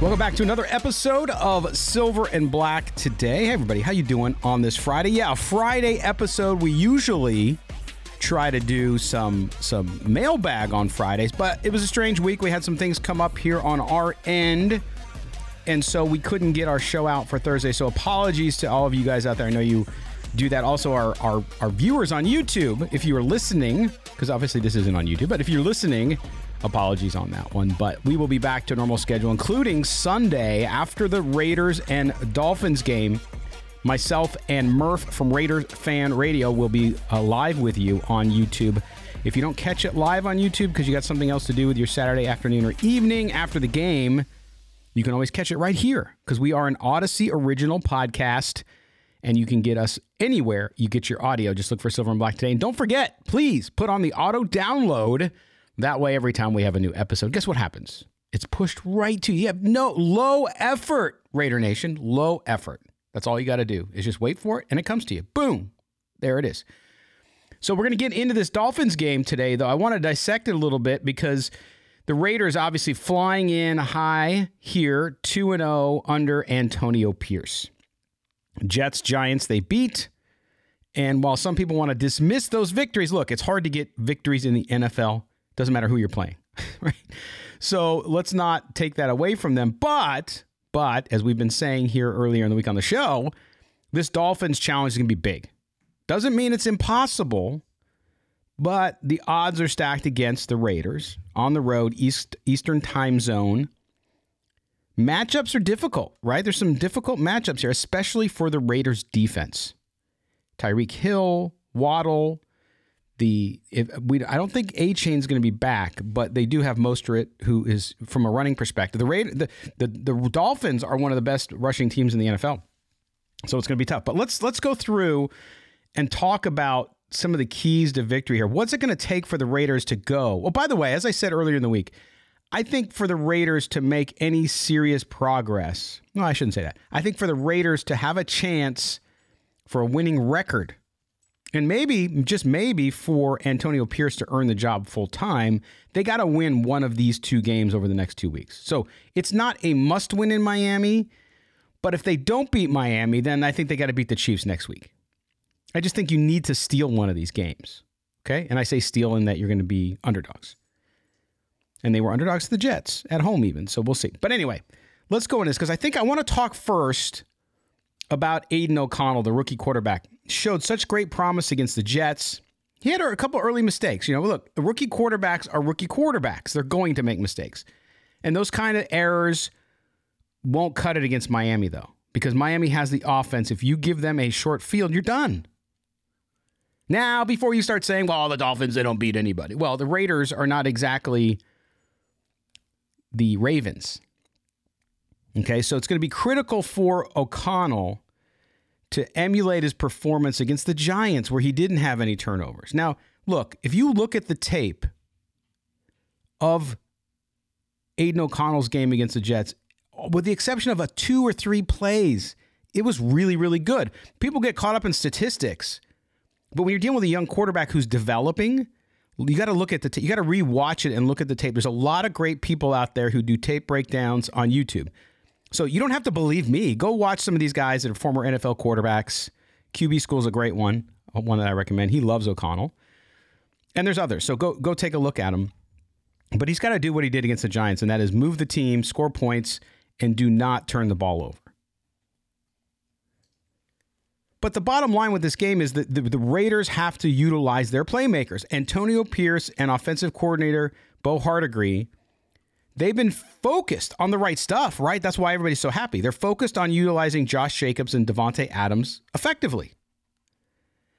Welcome back to another episode of Silver and Black today. Hey everybody, how you doing on this Friday? Yeah, a Friday episode. We usually try to do some some mailbag on Fridays, but it was a strange week. We had some things come up here on our end. And so we couldn't get our show out for Thursday. So apologies to all of you guys out there. I know you do that. Also, our our, our viewers on YouTube, if you are listening, because obviously this isn't on YouTube, but if you're listening, apologies on that one. But we will be back to normal schedule, including Sunday after the Raiders and Dolphins game. Myself and Murph from Raiders Fan Radio will be uh, live with you on YouTube. If you don't catch it live on YouTube because you got something else to do with your Saturday afternoon or evening after the game, you can always catch it right here because we are an Audacy original podcast and you can get us anywhere you get your audio. Just look for Silver and Black today. And don't forget, please put on the auto download that way, every time we have a new episode, guess what happens? It's pushed right to you. You have no low effort, Raider Nation. Low effort. That's all you got to do is just wait for it and it comes to you. Boom. There it is. So we're going to get into this Dolphins game today, though. I want to dissect it a little bit because the Raiders obviously flying in high here, 2 0 under Antonio Pierce. Jets, Giants, they beat. And while some people want to dismiss those victories, look, it's hard to get victories in the NFL. Doesn't matter who you're playing, right? So let's not take that away from them. But, but as we've been saying here earlier in the week on the show, this Dolphins challenge is going to be big. Doesn't mean it's impossible, but the odds are stacked against the Raiders on the road, East Eastern time zone. Matchups are difficult, right? There's some difficult matchups here, especially for the Raiders defense. Tyreek Hill, Waddle, the if we I don't think Achane's going to be back, but they do have Mostert, who is from a running perspective. The, Raid, the the the Dolphins are one of the best rushing teams in the NFL, so it's going to be tough. But let's let's go through and talk about some of the keys to victory here. What's it going to take for the Raiders to go? Well, by the way, as I said earlier in the week, I think for the Raiders to make any serious progress, no, I shouldn't say that. I think for the Raiders to have a chance for a winning record and maybe, just maybe, for Antonio Pierce to earn the job full time, they got to win one of these two games over the next two weeks. So it's not a must win in Miami, but if they don't beat Miami, then I think they got to beat the Chiefs next week. I just think you need to steal one of these games. Okay. And I say steal in that you're going to be underdogs. And they were underdogs to the Jets at home, even. So we'll see. But anyway, let's go into this because I think I want to talk first about Aidan O'Connell, the rookie quarterback. Showed such great promise against the Jets. He had a couple early mistakes. You know, look, rookie quarterbacks are rookie quarterbacks. They're going to make mistakes. And those kind of errors won't cut it against Miami, though, because Miami has the offense. If you give them a short field, you're done. Now, before you start saying, well, the Dolphins, they don't beat anybody. Well, the Raiders are not exactly the Ravens. Okay, so it's going to be critical for O'Connell to emulate his performance against the Giants, where he didn't have any turnovers. Now, look, if you look at the tape of Aidan O'Connell's game against the Jets, with the exception of a two or three plays, it was really, really good. People get caught up in statistics, but when you're dealing with a young quarterback who's developing, you got to look at the t- you got to rewatch it and look at the tape. There's a lot of great people out there who do tape breakdowns on YouTube. So you don't have to believe me. Go watch some of these guys that are former NFL quarterbacks. QB School is a great one, uh, one that I recommend. He loves O'Connell, and there's others. So go go take a look at him. But he's got to do what he did against the Giants, and that is move the team, score points, and do not turn the ball over. But the bottom line with this game is that the, the, Raiders have to utilize their playmakers. Antonio Pierce and offensive coordinator Bo Hardegree, they've been focused on the right stuff, right? That's why everybody's so happy. They're focused on utilizing Josh Jacobs and Davante Adams effectively.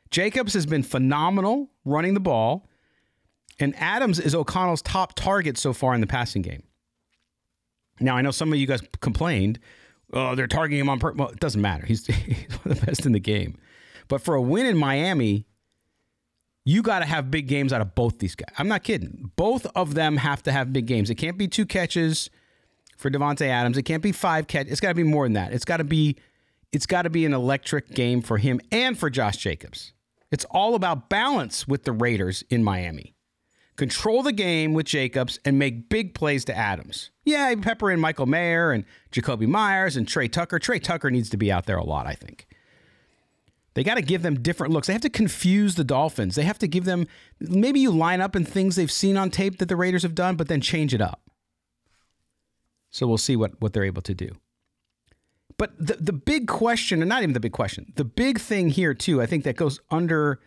Jacobs has been phenomenal running the ball, and Adams is O'Connell's top target so far in the passing game. Now, I know some of you guys complained oh, they're targeting him on purpose. Well, it doesn't matter. He's, he's one of the best in the game. But for a win in Miami, you got to have big games out of both these guys. I'm not kidding. Both of them have to have big games. It can't be two catches for Davante Adams. It can't be five catches. It's got to be more than that. It's got to be it's got to be an electric game for him and for Josh Jacobs. It's all about balance with the Raiders in Miami control the game with Jacobs, and make big plays to Adams. Yeah, pepper in Michael Mayer and Jakobi Meyers and Tre Tucker. Tre Tucker needs to be out there a lot, I think. They got to give them different looks. They have to confuse the Dolphins. They have to give them maybe you line up in things they've seen on tape that the Raiders have done, but then change it up. So we'll see what, what they're able to do. But the, the big question, and not even the big question, the big thing here, too, I think that goes under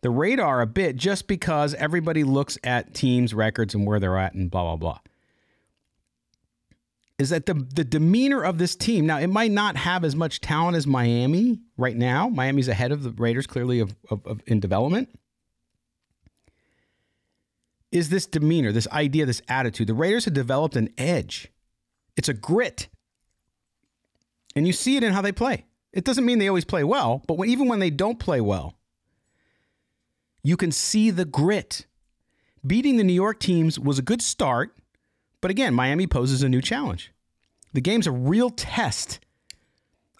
the radar a bit just because everybody looks at teams' records and where they're at and blah, blah, blah. Is that the, the demeanor of this team? Now, it might not have as much talent as Miami right now. Miami's ahead of the Raiders, clearly, of, of, of in development. Is this demeanor, this idea, this attitude? The Raiders have developed an edge. It's a grit. And you see it in how they play. It doesn't mean they always play well, but when, even when they don't play well, you can see the grit. Beating the New York teams was a good start, but again, Miami poses a new challenge. The game's a real test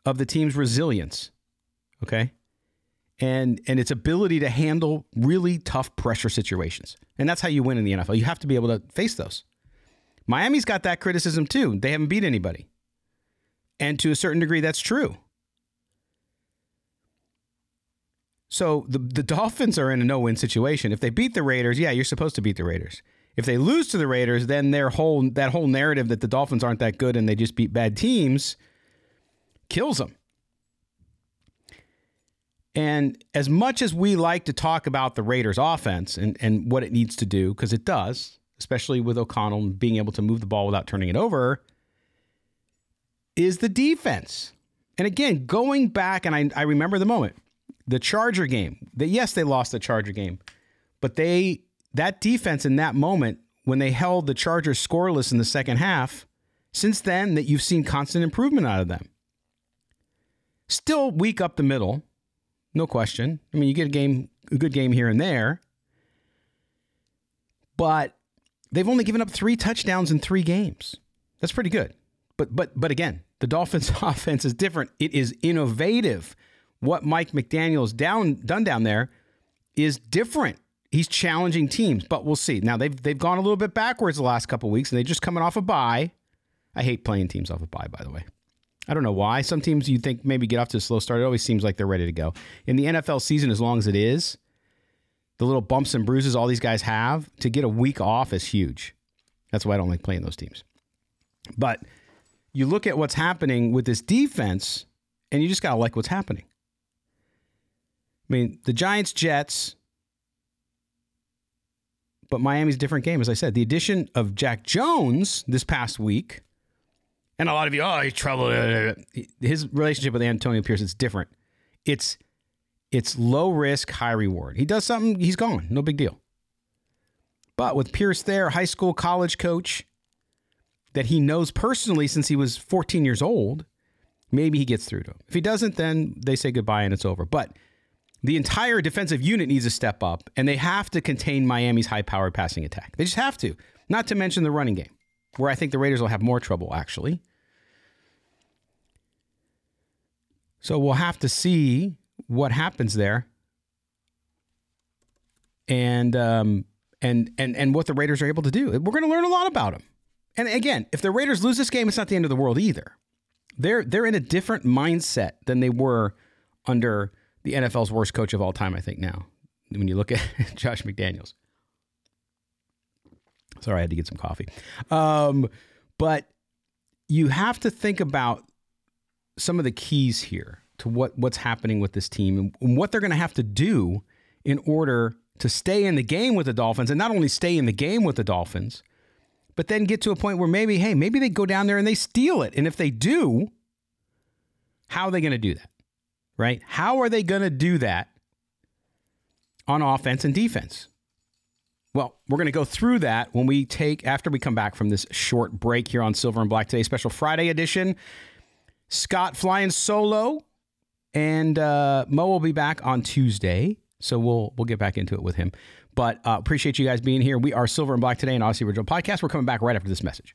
of the team's resilience, okay? And and its ability to handle really tough pressure situations. And that's how you win in the NFL. You have to be able to face those. Miami's got that criticism too. They haven't beat anybody. And to a certain degree that's true. So the the Dolphins are in a no-win situation. If they beat the Raiders, yeah, you're supposed to beat the Raiders. If they lose to the Raiders, then their whole that whole narrative that the Dolphins aren't that good and they just beat bad teams kills them. And as much as we like to talk about the Raiders offense and, and what it needs to do, because it does, especially with O'Connell being able to move the ball without turning it over, is the defense. And again, going back, and I, I remember the moment the Charger game. That yes, they lost the Charger game, but they that defense in that moment when they held the Chargers scoreless in the second half. Since then, that you've seen constant improvement out of them. Still weak up the middle, no question. I mean, you get a game, a good game here and there, but they've only given up three touchdowns in three games. That's pretty good. But but but again, the Dolphins' offense is different. It is innovative what Mike McDaniel's down done down there is different. He's challenging teams, but we'll see. Now they've they've gone a little bit backwards the last couple weeks, and they're just coming off a bye. I hate playing teams off a bye, by the way. I don't know why. Some teams you think maybe get off to a slow start. It always seems like they're ready to go. In the NFL season, as long as it is, the little bumps and bruises all these guys have to get a week off is huge. That's why I don't like playing those teams. But you look at what's happening with this defense, and you just got to like what's happening. I mean, the Giants, Jets, but Miami's a different game, as I said. The addition of Jack Jones this past week And a lot of you, oh, he's trouble. His relationship with Antonio Pierce is different. It's it's low risk, high reward. He does something, he's gone. No big deal. But with Pierce there, high school, college coach that he knows personally since he was 14 years old, maybe he gets through to him. If he doesn't, then they say goodbye and it's over. But the entire defensive unit needs to step up, and they have to contain Miami's high powered passing attack. They just have to. Not to mention the running game, where I think the Raiders will have more trouble, actually. So we'll have to see what happens there, and um, and and and what the Raiders are able to do. We're going to learn a lot about them. And again, if the Raiders lose this game, it's not the end of the world either. They're they're in a different mindset than they were under the NFL's worst coach of all time. I think now, when you look at Josh McDaniels. Sorry, I had to get some coffee. Um, but you have to think about some of the keys here to what, what's happening with this team and what they're going to have to do in order to stay in the game with the Dolphins and not only stay in the game with the Dolphins, but then get to a point where maybe, hey, maybe they go down there and they steal it. And if they do, how are they going to do that? Right? How are they going to do that on offense and defense? Well, we're going to go through that when we take, after we come back from this short break here on Silver and Black Today, special Friday edition. Scott flying solo, and uh, Mo will be back on Tuesday. So we'll we'll get back into it with him. But uh, appreciate you guys being here. We are Silver and Black today and Audacy Original Podcast. We're coming back right after this message.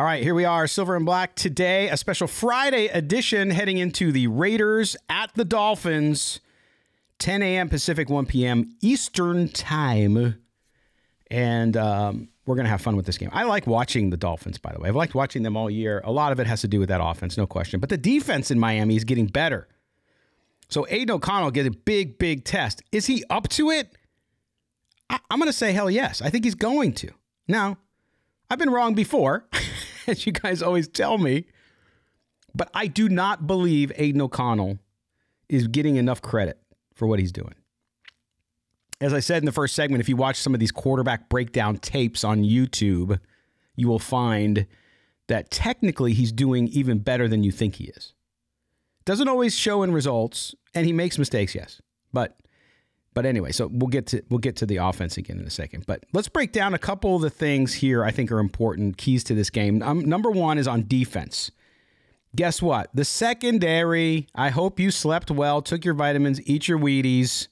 All right, here we are, Silver and Black today, a special Friday edition heading into the Raiders at the Dolphins, 10 a.m. Pacific, 1 p.m. Eastern Time. And um, we're going to have fun with this game. I like watching the Dolphins, by the way. I've liked watching them all year. A lot of it has to do with that offense, no question. But the defense in Miami is getting better. So Aidan O'Connell gets a big, big test. Is he up to it? I- I'm going to say hell yes. I think he's going to. Now, I've been wrong before. as you guys always tell me. But I do not believe Aidan O'Connell is getting enough credit for what he's doing. As I said in the first segment, if you watch some of these quarterback breakdown tapes on YouTube, you will find that technically he's doing even better than you think he is. Doesn't always show in results, and he makes mistakes, yes. But but anyway, so we'll get to we'll get to the offense again in a second. But let's break down a couple of the things here I think are important keys to this game. Um, number one is on defense. Guess what? The secondary. I hope you slept well, took your vitamins, eat your Wheaties,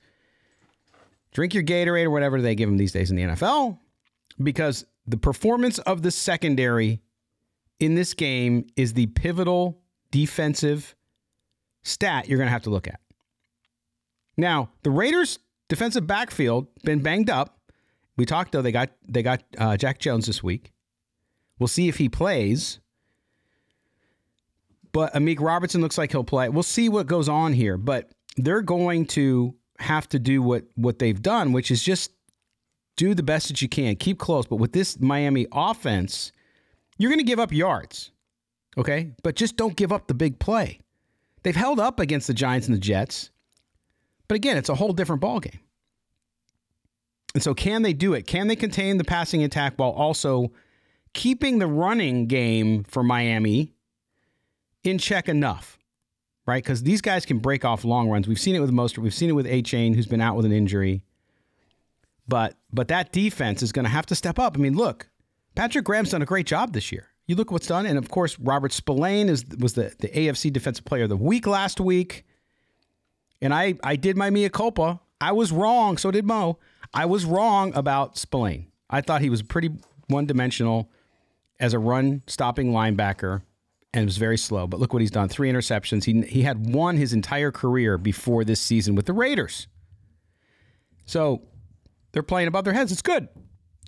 drink your Gatorade or whatever they give them these days in the NFL, because the performance of the secondary in this game is the pivotal defensive stat you're going to have to look at. Now, the Raiders defensive backfield been banged up. We talked though they got they got uh, Jack Jones this week. We'll see if he plays. But Amik Robertson looks like he'll play. We'll see what goes on here. But they're going to have to do what what they've done, which is just do the best that you can, keep close. But with this Miami offense, you're going to give up yards, okay? But just don't give up the big play. They've held up against the Giants and the Jets, but again, it's a whole different ballgame. And so, can they do it? Can they contain the passing attack while also keeping the running game for Miami in check enough? Right? Because these guys can break off long runs. We've seen it with Mostert. We've seen it with Achane, who's been out with an injury. But but that defense is going to have to step up. I mean, look, Patrick Graham's done a great job this year. You look what's done, and of course, Robert Spillane is was the, the AFC Defensive Player of the Week last week. And I I did my mea culpa. I was wrong. So did Mo. I was wrong about Spillane. I thought he was pretty one dimensional as a run stopping linebacker and was very slow. But look what he's done three interceptions. He, he had won his entire career before this season with the Raiders. So they're playing above their heads. It's good.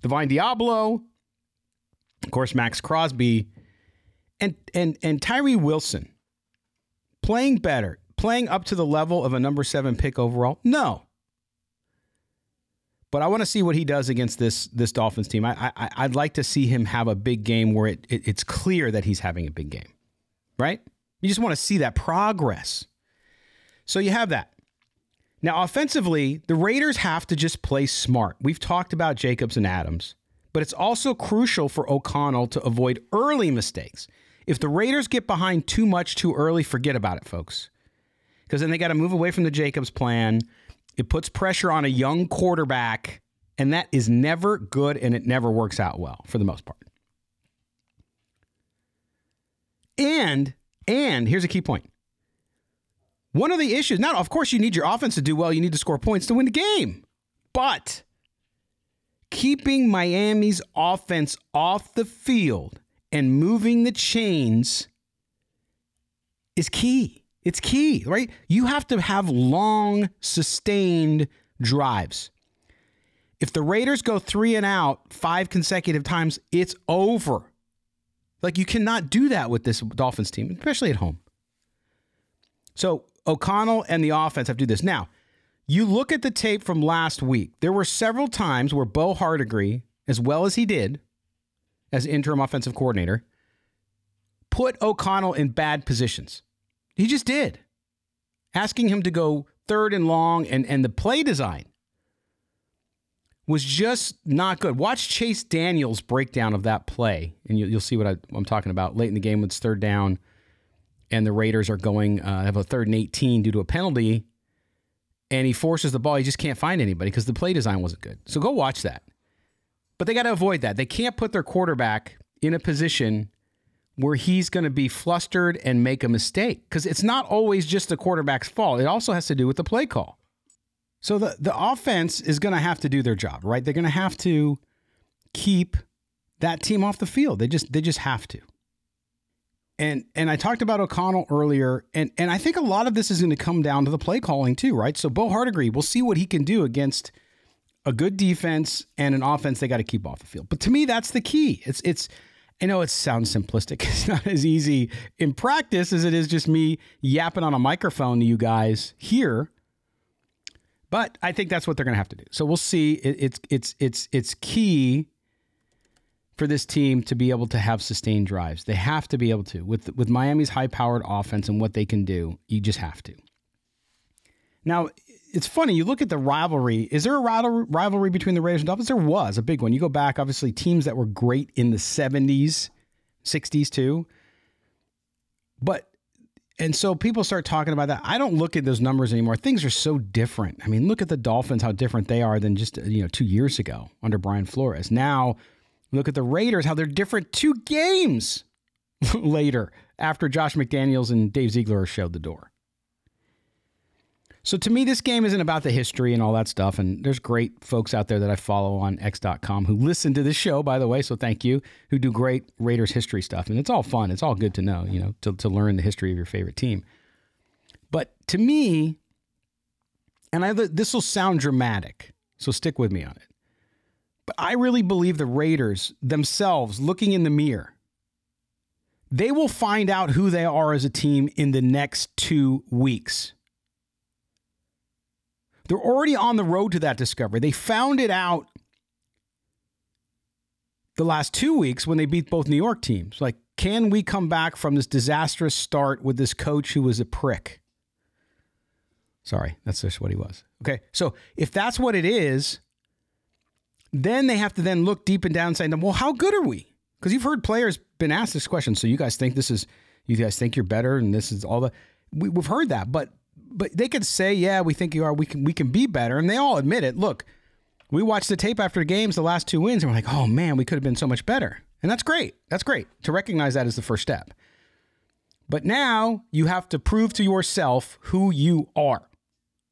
Divine Deablo, of course, Maxx Crosby, and and and Tyree Wilson playing better, playing up to the level of a number seven pick overall. No, but I want to see what he does against this this Dolphins team. I, I I'd like to see him have a big game where it, it it's clear that he's having a big game, right? You just want to see that progress. So you have that. Now, offensively, the Raiders have to just play smart. We've talked about Jacobs and Adams, but it's also crucial for O'Connell to avoid early mistakes. If the Raiders get behind too much too early, forget about it, folks. Because then they got to move away from the Jacobs plan. It puts pressure on a young quarterback, and that is never good and it never works out well for the most part. And and here's a key point. One of the issues, now, of course, you need your offense to do well. You need to score points to win the game. But keeping Miami's offense off the field and moving the chains is key. It's key, right? You have to have long, sustained drives. If the Raiders go three and out five consecutive times, it's over. Like you cannot do that with this Dolphins team, especially at home. So O'Connell and the offense have to do this. Now, you look at the tape from last week. There were several times where Bo Hardegree, as well as he did as interim offensive coordinator, put O'Connell in bad positions. He just did. Asking him to go third and long and, and the play design was just not good. Watch Chase Daniels' breakdown of that play, and you, will see what I, am talking about. Late in the game, it's third down, and the Raiders are going uh, have a third and 18 due to a penalty, and he forces the ball. He just can't find anybody because the play design wasn't good. So go watch that. But they got to avoid that. They can't put their quarterback in a position where he's going to be flustered and make a mistake because it's not always just the quarterback's fault. It also has to do with the play call. So the, the offense is going to have to do their job, right? They're going to have to keep that team off the field. They just they just have to. And and I talked about O'Connell earlier, and and I think a lot of this is going to come down to the play calling too, right? So Bo Hardegree, we'll see what he can do against a good defense and an offense they got to keep off the field. But to me, that's the key. It's it's I know it sounds simplistic. It's not as easy in practice as it is just me yapping on a microphone to you guys here. But I think that's what they're going to have to do. So we'll see. It's it's it's it's key for this team to be able to have sustained drives. They have to be able to. With with Miami's high-powered offense and what they can do, you just have to. Now, it's funny, you look at the rivalry. Is there a rivalry between the Raiders and Dolphins? There was a big one. You go back, obviously, teams that were great in the 70s, 60s too. But and so people start talking about that. I don't look at those numbers anymore. Things are so different. I mean, look at the Dolphins, how different they are than just you know two years ago under Brian Flores. Now Look at the Raiders, how they're different two games later after Josh McDaniels and Dave Ziegler showed the door. So to me, this game isn't about the history and all that stuff. And there's great folks out there that I follow on X.com who listen to this show, by the way. So thank you, who do great Raiders history stuff. And it's all fun. It's all good to know, you know, to, to learn the history of your favorite team. But to me, and I, this will sound dramatic, so stick with me on it. But I really believe the Raiders themselves, looking in the mirror, they will find out who they are as a team in the next two weeks. They're already on the road to that discovery. They found it out the last two weeks when they beat both New York teams. Like, can we come back from this disastrous start with this coach who was a prick? Sorry, that's just what he was. Okay, so if that's what it is, then they have to then look deep and down and say, well, how good are we? Because you've heard players been asked this question. So you guys think this is, you guys think you're better and this is all the, we, we've heard that, but, but they could say, yeah, we think you are, we can, we can be better. And they all admit it. Look, we watched the tape after games, the last two wins, and we're like, oh man, we could have been so much better. And that's great. That's great. To recognize that as the first step. But now you have to prove to yourself who you are.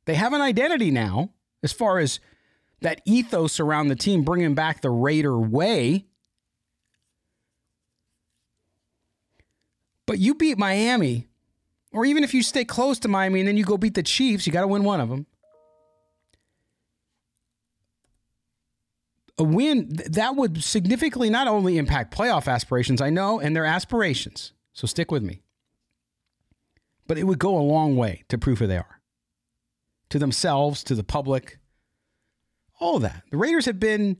They have an identity now as far as that ethos around the team, bringing back the Raider way. But you beat Miami, or even if you stay close to Miami and then you go beat the Chiefs, you got to win one of them. a win that would significantly not only impact playoff aspirations, I know, and their aspirations. So stick with me. But it would go a long way to prove who they are to themselves, to the public, all that. The Raiders have been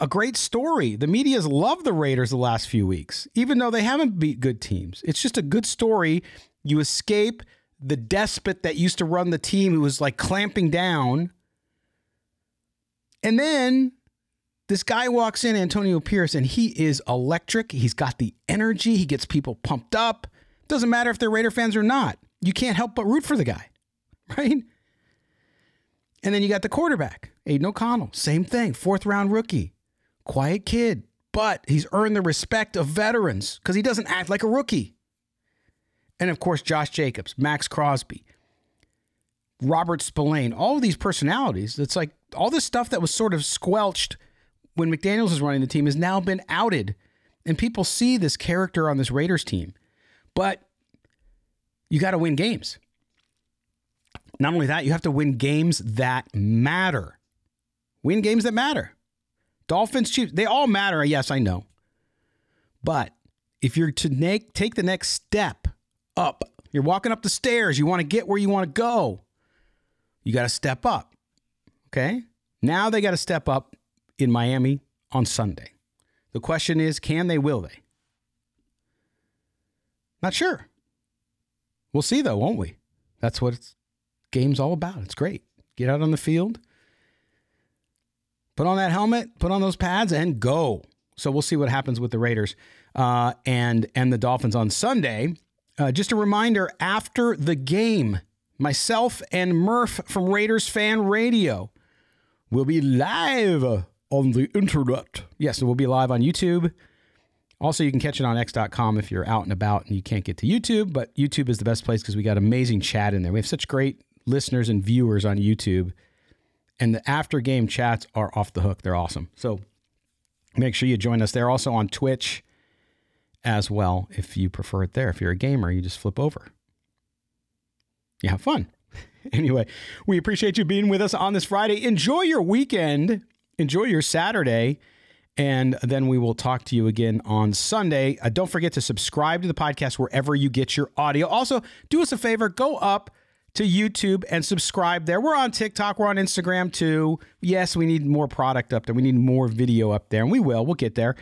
a great story. The media's loved the Raiders the last few weeks, even though they haven't beat good teams. It's just a good story. You escape the despot that used to run the team who was like clamping down. And then this guy walks in, Antonio Pierce, and he is electric. He's got the energy. He gets people pumped up. Doesn't matter if they're Raider fans or not. You can't help but root for the guy, right? And then you got the quarterback, Aidan O'Connell. Same thing, fourth round rookie, quiet kid, but he's earned the respect of veterans because he doesn't act like a rookie. And of course, Josh Jacobs, Maxx Crosby, Robert Spillane, all of these personalities. It's like all this stuff that was sort of squelched when McDaniels was running the team has now been outed. And people see this character on this Raiders team. But you got to win games. Not only that, you have to win games that matter. Win games that matter. Dolphins, Chiefs, they all matter. Yes, I know. But if you're to take the next step up, you're walking up the stairs, you want to get where you want to go, you got to step up. Okay? Now they got to step up in Miami on Sunday. The question is can they, will they? Not sure. We'll see, though, won't we? That's what it's game's all about. It's great. Get out on the field, put on that helmet, put on those pads, and go. So we'll see what happens with the Raiders uh, and and the Dolphins on Sunday. Uh, just a reminder: after the game, myself and Murph from Raiders Fan Radio will be live on the internet. Yes, it will be live on YouTube. Also, you can catch it on x.com if you're out and about and you can't get to YouTube, but YouTube is the best place because we got amazing chat in there. We have such great listeners and viewers on YouTube. And the after game chats are off the hook. They're awesome. So make sure you join us there. Also on Twitch as well, if you prefer it there. If you're a gamer, you just flip over. You have fun. anyway, we appreciate you being with us on this Friday. Enjoy your weekend, enjoy your Saturday. And then we will talk to you again on Sunday. Uh, don't forget to subscribe to the podcast wherever you get your audio. Also, do us a favor go up to YouTube and subscribe there. We're on TikTok, we're on Instagram too. Yes, we need more product up there. We need more video up there, and we will. We'll get there.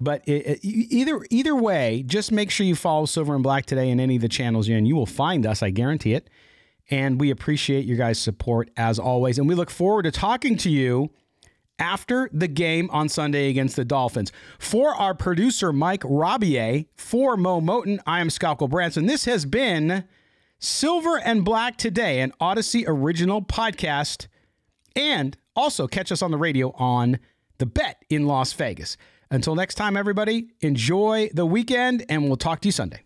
But it, it, either either way, just make sure you follow Silver and Black today in any of the channels you're in. You will find us, I guarantee it. And we appreciate your guys' support as always. And we look forward to talking to you after the game on Sunday against the Dolphins. For our producer, Mike Robier, for Mo Moton, I am Scott Branson. This has been Silver and Black Today, an Audacy original podcast. And also catch us on the radio on The Bet in Las Vegas. Until next time, everybody, enjoy the weekend and we'll talk to you Sunday.